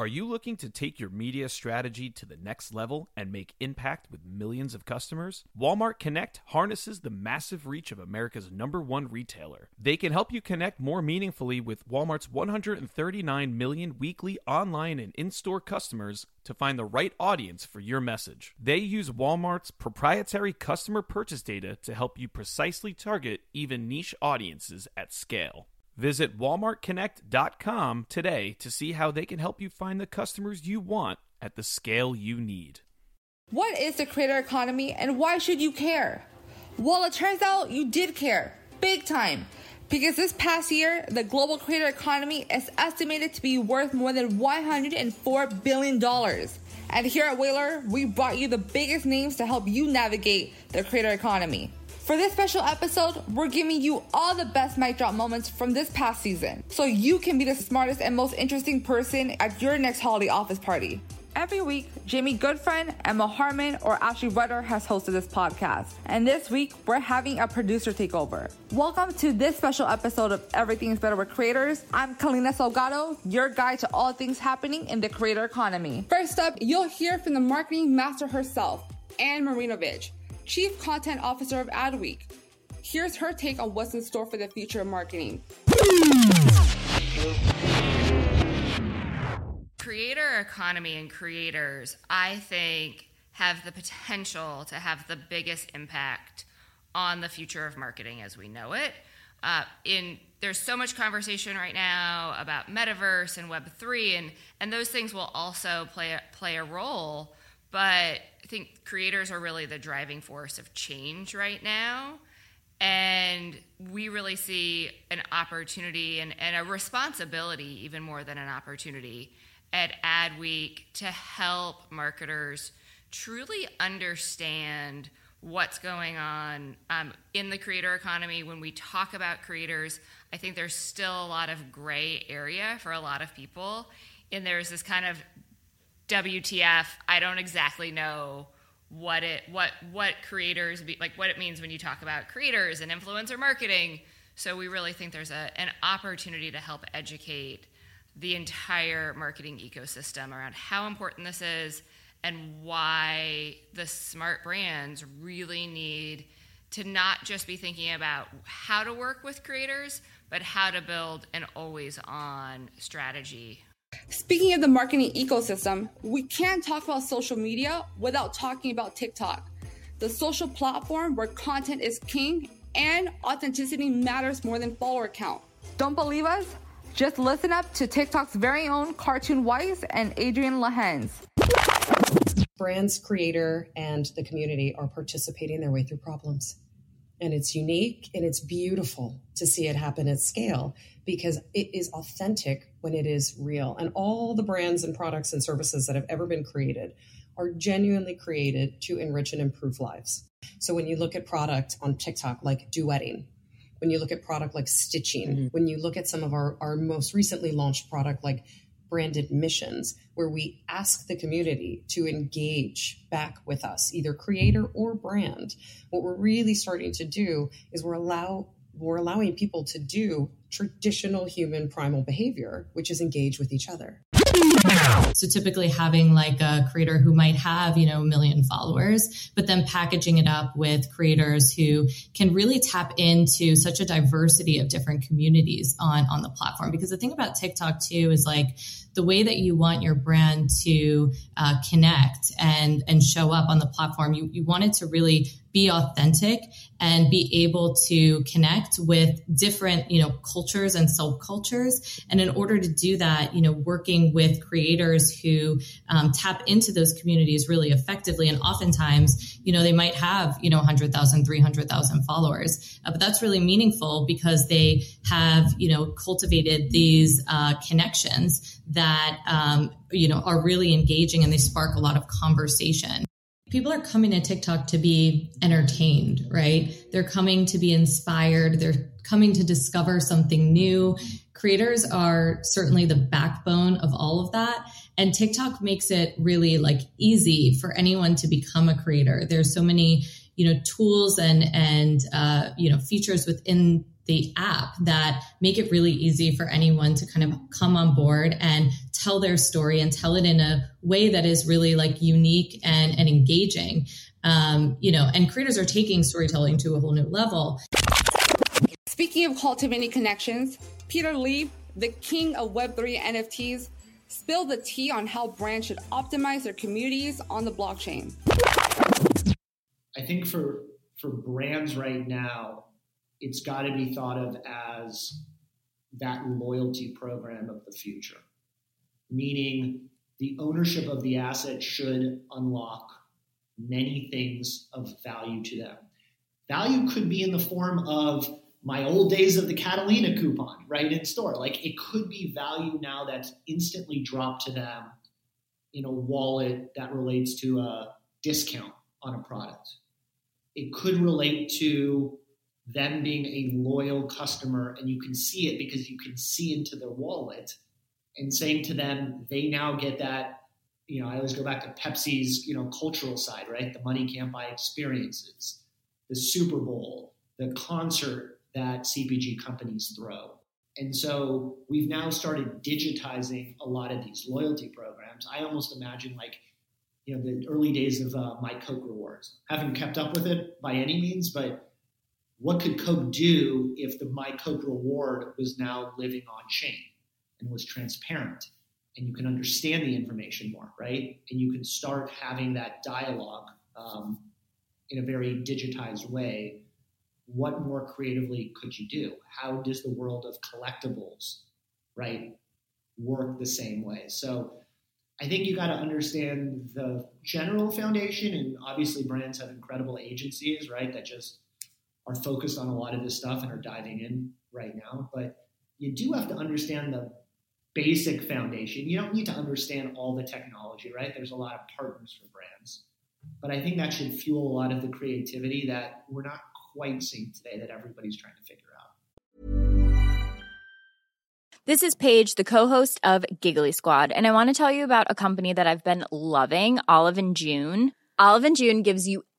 Are you looking to take your media strategy to the next level and make impact with millions of customers? Walmart Connect harnesses the massive reach of America's number one retailer. They can help you connect more meaningfully with Walmart's 139 million weekly online and in store customers to find the right audience for your message. They use Walmart's proprietary customer purchase data to help you precisely target even niche audiences at scale. Visit walmartconnect.com today to see how they can help you find the customers you want at the scale you need. What is the creator economy and why should you care? Well, it turns out you did care. Big time. Because this past year, the global creator economy is estimated to be worth more than $104 billion. And here at Whalar, we brought you the biggest names to help you navigate the creator economy. For this special episode, we're giving you all the best mic drop moments from this past season so you can be the smartest and most interesting person at your next holiday office party. Every week, Jamie Goodfriend, Emma Harmon, or Ashley Rudder has hosted this podcast. And this week, we're having a producer takeover. Welcome to this special episode of Everything's Better with Creators. I'm Kalina Salgado, your guide to all things happening in the creator economy. First up, you'll hear from the marketing master herself, Ann Marinovich. Chief Content Officer of Adweek. Here's her take on what's in store for the future of marketing. Creator economy and creators, I think, have the potential to have the biggest impact on the future of marketing as we know it. Uh, in there's so much conversation right now about metaverse and Web three, and and those things will also play play a role. But I think creators are really the driving force of change right now. And we really see an opportunity and, and a responsibility, even more than an opportunity, at Adweek to help marketers truly understand what's going on um, in the creator economy. When we talk about creators, I think there's still a lot of gray area for a lot of people. And there's this kind of WTF, I don't exactly know what it what what creators be, like what it means when you talk about creators and influencer marketing. So we really think there's a, an opportunity to help educate the entire marketing ecosystem around how important this is and why the smart brands really need to not just be thinking about how to work with creators, but how to build an always on strategy Speaking of the marketing ecosystem, we can't talk about social media without talking about TikTok, the social platform where content is king and authenticity matters more than follower count. Don't believe us? Just listen up to TikTok's very own Khartoon Weiss and Adrienne Lahens. Brands, creator, and the community are participating their way through problems. And it's unique and it's beautiful to see it happen at scale because it is authentic when it is real. And all the brands and products and services that have ever been created are genuinely created to enrich and improve lives. So when you look at product on TikTok like duetting, when you look at product like stitching, mm-hmm. when you look at some of our, our most recently launched product like branded missions, where we ask the community to engage back with us, either creator or brand, what we're really starting to do is we're allow we're allowing people to do traditional human primal behavior, which is engage with each other. So typically having like a creator who might have, you know, a million followers, but then packaging it up with creators who can really tap into such a diversity of different communities on, on the platform. Because the thing about TikTok too is like the way that you want your brand to uh, connect and, and show up on the platform, you, you want it to really be authentic and be able to connect with different, you know, cultures and subcultures. And in order to do that, you know, working with creators who um, tap into those communities really effectively. And oftentimes, you know, they might have, you know, 100,000, 300,000 followers, uh, but that's really meaningful because they have, you know, cultivated these uh, connections that, um, you know, are really engaging and they spark a lot of conversation people are coming to TikTok to be entertained, right? They're coming to be inspired. They're coming to discover something new. Creators are certainly the backbone of all of that. And TikTok makes it really like easy for anyone to become a creator. There's so many, you know, tools and, and, uh, you know, features within the app that make it really easy for anyone to kind of come on board and tell their story and tell it in a way that is really like unique and, and engaging. Um, you know, and creators are taking storytelling to a whole new level. Speaking of cultivating connections, Peter Leeb, the king of Web3 NFTs, spilled the tea on how brands should optimize their communities on the blockchain. I think for for brands right now, it's got to be thought of as that loyalty program of the future, meaning the ownership of the asset should unlock many things of value to them. Value could be in the form of my old days of the Catalina coupon, right, in store. Like it could be value now that's instantly dropped to them in a wallet that relates to a discount on a product. It could relate to them being a loyal customer and you can see it because you can see into their wallet and saying to them they now get that you know i always go back to pepsi's you know cultural side right? The money can't buy experiences the super bowl the concert that cpg companies throw. And so we've now started digitizing a lot of these loyalty programs. I almost imagine like you know the early days of uh, my coke rewards. Haven't kept up with it by any means but what could Coke do if the My Coke reward was now living on chain and was transparent? And you can understand the information more, right? And you can start having that dialogue um, in a very digitized way. What more creatively could you do? How does the world of collectibles, right, work the same way? So I think you got to understand the general foundation, and obviously brands have incredible agencies, right, that just are focused on a lot of this stuff and are diving in right now. But you do have to understand the basic foundation. You don't need to understand all the technology, right? There's a lot of partners for brands. But I think that should fuel a lot of the creativity that we're not quite seeing today that everybody's trying to figure out. This is Paige, the co-host of Giggly Squad, and I want to tell you about a company that I've been loving, Olive and June. Olive and June gives you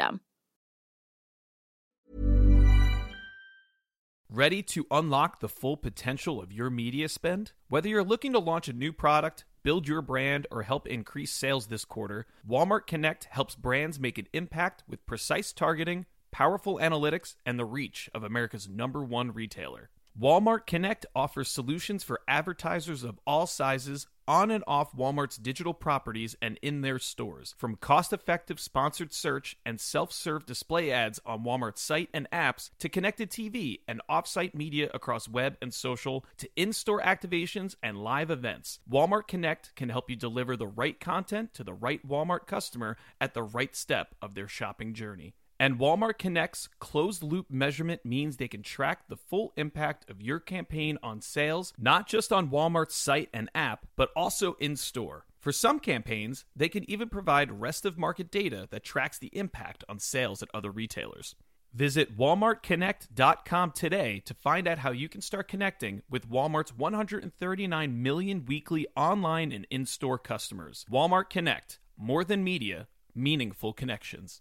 system. Ready to unlock the full potential of your media spend? Whether you're looking to launch a new product, build your brand, or help increase sales this quarter, Walmart Connect helps brands make an impact with precise targeting, powerful analytics, and the reach of America's number one retailer. Walmart Connect offers solutions for advertisers of all sizes on and off Walmart's digital properties and in their stores. From cost effective sponsored search and self serve display ads on Walmart's site and apps to connected TV and off site media across web and social to in store activations and live events, Walmart Connect can help you deliver the right content to the right Walmart customer at the right step of their shopping journey. And Walmart Connect's closed loop measurement means they can track the full impact of your campaign on sales, not just on Walmart's site and app, but also in store. For some campaigns, they can even provide rest of market data that tracks the impact on sales at other retailers. Visit walmartconnect.com today to find out how you can start connecting with Walmart's 139 million weekly online and in-store customers. Walmart Connect, more than media, meaningful connections.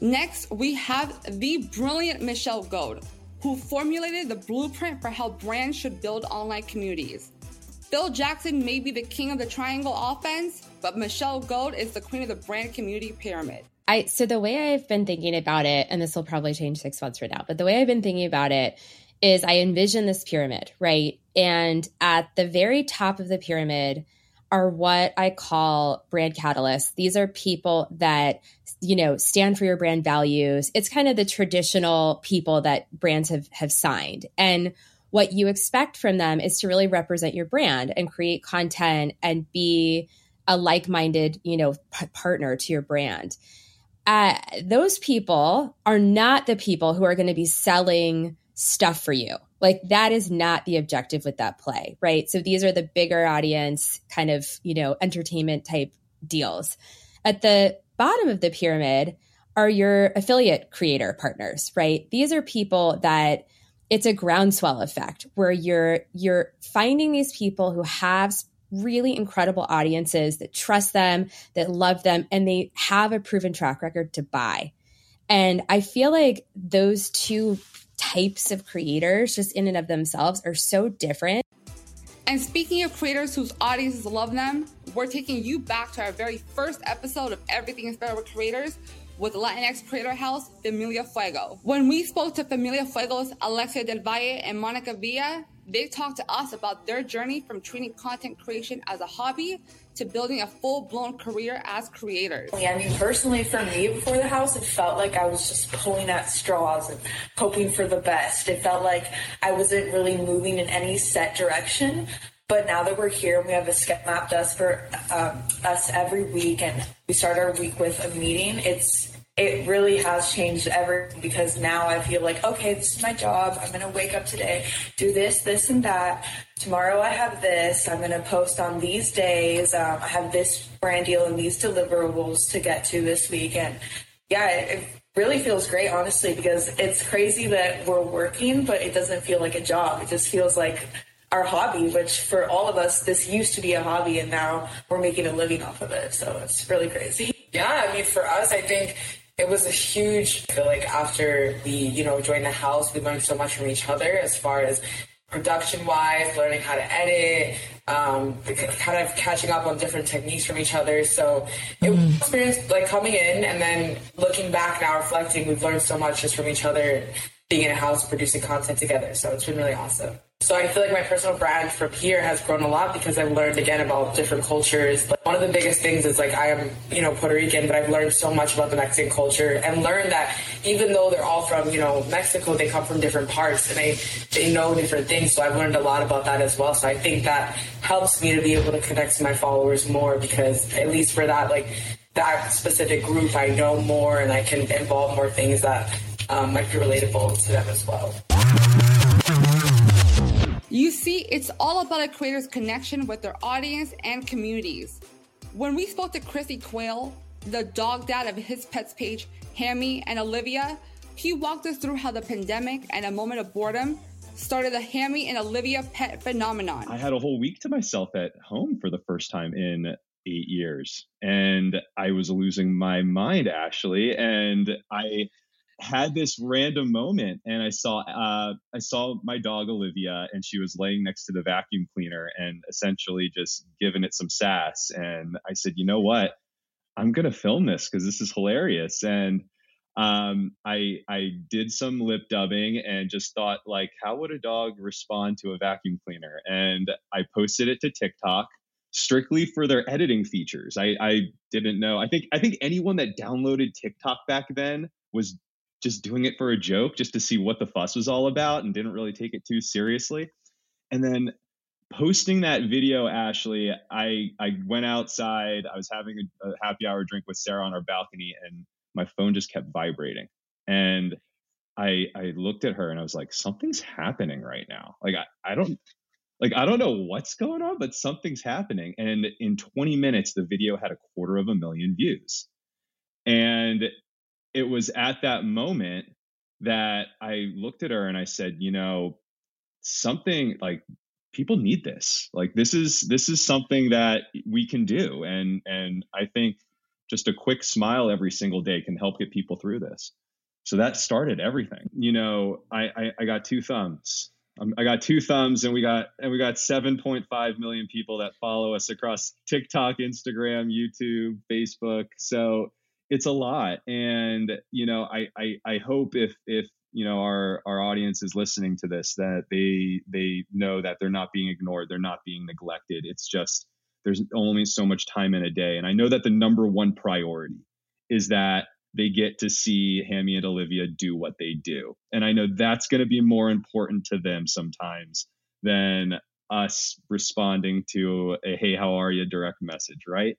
Next, we have the brilliant Michelle Goad, who formulated the blueprint for how brands should build online communities. Phil Jackson may be the king of the triangle offense, but Michelle Goad is the queen of the brand community pyramid. I so the way I've been thinking about it, and this will probably change six months from now, but the way I've been thinking about it is I envision this pyramid, right? And at the very top of the pyramid are what I call brand catalysts. These are people that, you know, stand for your brand values. It's kind of the traditional people that brands have have signed. And what you expect from them is to really represent your brand and create content and be a like-minded, you know, p- partner to your brand uh, those people are not the people who are going to be selling stuff for you. Like that is not the objective with that play, right? So these are the bigger audience kind of, you know, entertainment type deals. At the bottom of the pyramid are your affiliate creator partners, right? These are people that it's a groundswell effect where you're you're finding these people who have really incredible audiences that trust them, that love them, and they have a proven track record to buy. And I feel like those two types of creators, just in and of themselves, are so different. And speaking of creators whose audiences love them, we're taking you back to our very first episode of Everything is Better with Creators with Latinx creator house Familia Fuego. When we spoke to Familia Fuego's Alexia Del Valle and Monica Villa, they talked to us about their journey from treating content creation as a hobby to building a full blown career as creators. I mean, personally, for me, before the house, it felt like I was just pulling at straws and hoping for the best. It felt like I wasn't really moving in any set direction. But now that we're here and we have a sketch mapped us for um, us every week, and we start our week with a meeting, it's it really has changed everything because now I feel like, okay, this is my job. I'm going to wake up today, do this, this, and that. Tomorrow I have this. I'm going to post on these days. Um, I have this brand deal and these deliverables to get to this week. And yeah, it, it really feels great, honestly, because it's crazy that we're working, but it doesn't feel like a job. It just feels like our hobby, which for all of us, this used to be a hobby and now we're making a living off of it. So it's really crazy. Yeah, I mean, for us, I think it was a huge I feel like after we you know joined the house we learned so much from each other as far as production wise learning how to edit um, kind of catching up on different techniques from each other. So it was experience like coming in and then looking back now reflecting we've learned so much just from each other being in a house producing content together. So it's been really awesome so I feel like my personal brand from here has grown a lot because I've learned again about different cultures. Like one of the biggest things is like I am, you know, Puerto Rican, but I've learned so much about the Mexican culture and learned that even though they're all from, you know, Mexico, they come from different parts and they they know different things. So I've learned a lot about that as well. So I think that helps me to be able to connect to my followers more because at least for that like that specific group, I know more and I can involve more things that um, might be relatable to them as well. You see, it's all about a creator's connection with their audience and communities. When we spoke to Chris Equale, the dog dad of his pets page, Hammy and Olivia, he walked us through how the pandemic and a moment of boredom started the Hammy and Olivia pet phenomenon. I had a whole week to myself at home for the first time in eight years. And I was losing my mind, Ashley. And I had this random moment and I saw uh, I saw my dog Olivia and she was laying next to the vacuum cleaner and essentially just giving it some sass and I said, "You know what? I'm going to film this because this is hilarious." And um, I I did some lip dubbing and just thought like, how would a dog respond to a vacuum cleaner? And I posted it to TikTok strictly for their editing features. I, I didn't know. I think I think anyone that downloaded TikTok back then was just doing it for a joke, just to see what the fuss was all about, and didn't really take it too seriously. And then posting that video, Ashley, I I went outside. I was having a, a happy hour drink with Sarah on our balcony, and my phone just kept vibrating. And I I looked at her and I was like, something's happening right now. Like I, I don't like I don't know what's going on, but something's happening. And in 20 minutes, the video had a quarter of a million views. And it was at that moment that I looked at her and I said, you know, something like people need this. Like this is this is something that we can do. And and I think just a quick smile every single day can help get people through this. So that started everything. You know, I I, I got two thumbs. Um, I got two thumbs, and we got and we got 7.5 million people that follow us across TikTok, Instagram, YouTube, Facebook. So it's a lot and you know I, I i hope if if you know our our audience is listening to this that they they know that they're not being ignored they're not being neglected. It's just there's only so much time in a day and i know that the number one priority is that they get to see hammy and olivia do what they do and i know that's going to be more important to them sometimes than us responding to a hey how are you direct message right?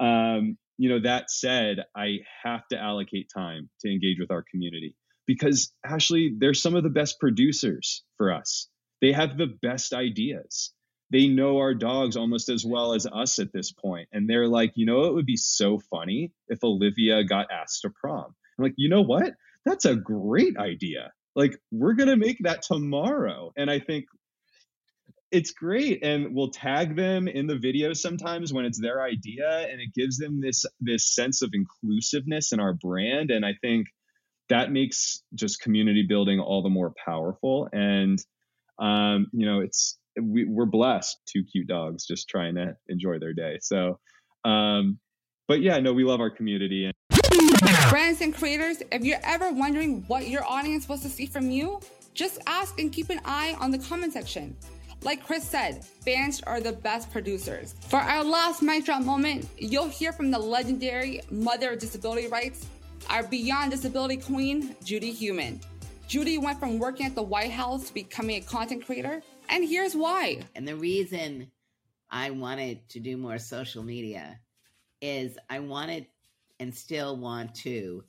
Um, you know, that said, I have to allocate time to engage with our community because Ashley, they're some of the best producers for us. They have the best ideas. They know our dogs almost as well as us at this. And they're like, you know, it would be so funny if Olivia got asked to prom. I'm like, you know what? That's a great idea. Like, we're going to make that tomorrow. And I think it's great and we'll tag them in the video sometimes when it's their idea and it gives them this this sense of inclusiveness in our brand and i think that makes just community building all the more powerful and um, you know it's we, we're blessed two cute dogs just trying to enjoy their day so um, but yeah no we love our community and brands and creators if you're ever wondering what your audience wants to see from you just ask and keep an eye on the comment section like Chris said, fans are the best producers. For our last mic drop moment, you'll hear from the legendary mother of disability rights, our Beyond Disability queen, Judy Heumann. Judy went from working at the White House to becoming a content creator, and here's why. And the reason I wanted to do more social media is I wanted and still want to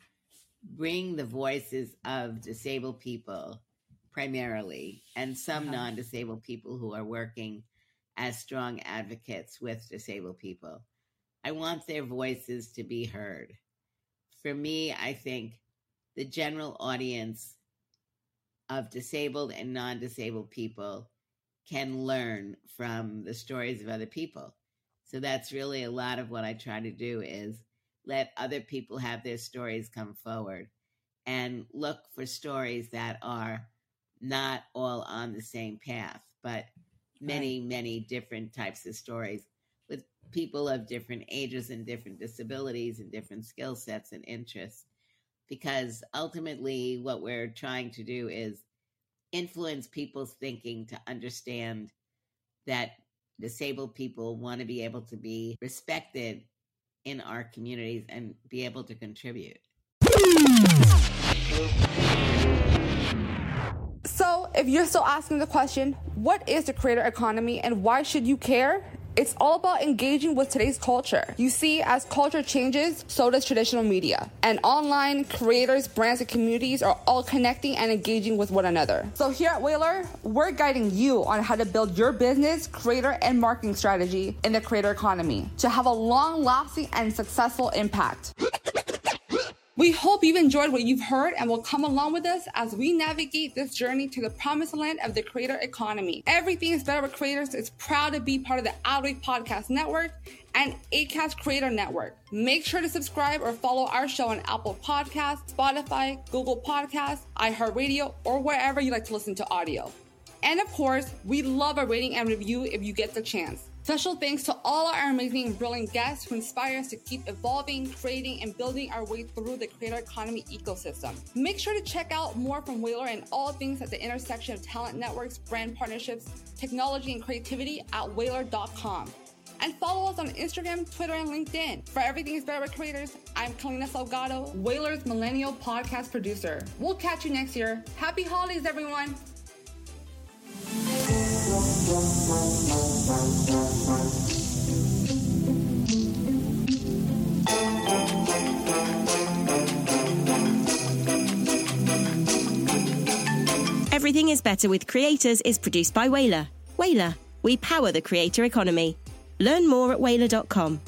bring the voices of disabled people primarily, and some uh-huh. non disabled people who are working as strong advocates with disabled people. I want their voices to be heard. For me, I think the general audience of disabled and non disabled people can learn from the stories of other people. So that's really a lot of what I try to do is let other people have their stories come forward and look for stories that are not all on the same path, but many, right. many different types of stories with people of different ages and different disabilities and different skill sets and interests. Because ultimately, what we're trying to do is influence people's thinking to understand that disabled people want to be able to be respected in our communities and be able to contribute. If you're still asking the question, what is the creator economy and why should you care? It's all about engaging with today's culture. You see, as culture changes, so does traditional media. And online, creators, brands, and communities are all connecting and engaging with one another. So here at Whalar, we're guiding you on how to build your business, creator, and marketing strategy in the creator economy to have a long lasting and successful impact. We hope you've enjoyed what you've heard and will come along with us as we navigate this journey to the promised land of the creator economy. Everything is Better with Creators is proud to be part of the Outreach Podcast Network and ACAST Creator Network. Make sure to subscribe or follow our show on Apple Podcasts, Spotify, Google Podcasts, iHeartRadio, or wherever you like to listen to audio. And of course, we love a rating and review if you get the chance. Special thanks to all our amazing and brilliant guests who inspire us to keep evolving, creating, and building our way through the creator economy ecosystem. Make sure to check out more from Whalar and all things at the intersection of talent networks, brand partnerships, technology, and creativity at whalar.com. And follow us on Instagram, Twitter, and LinkedIn. For Everything is Better with Creators, I'm Kalina Salgado, Whalar's Millennial Podcast Producer. We'll catch you next year. Happy holidays, everyone! Everything is Better with Creators is produced by Whalar. Whalar, we power the creator economy. Learn more at whalar.com.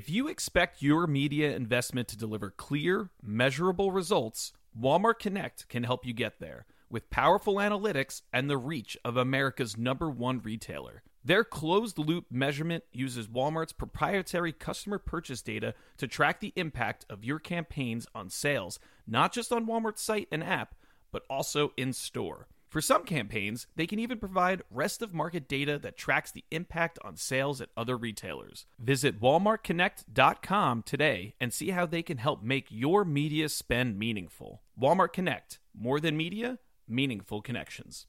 If you expect your media investment to deliver clear, measurable results, Walmart Connect can help you get there with powerful analytics and the reach of America's number one retailer. Their closed loop measurement uses Walmart's proprietary customer purchase data to track the impact of your campaigns on sales, not just on Walmart's site and app, but also in store. For some campaigns, they can even provide rest of market data that tracks the impact on sales at other retailers. Visit walmartconnect.com today and see how they can help make your media spend meaningful. Walmart Connect, more than media, meaningful connections.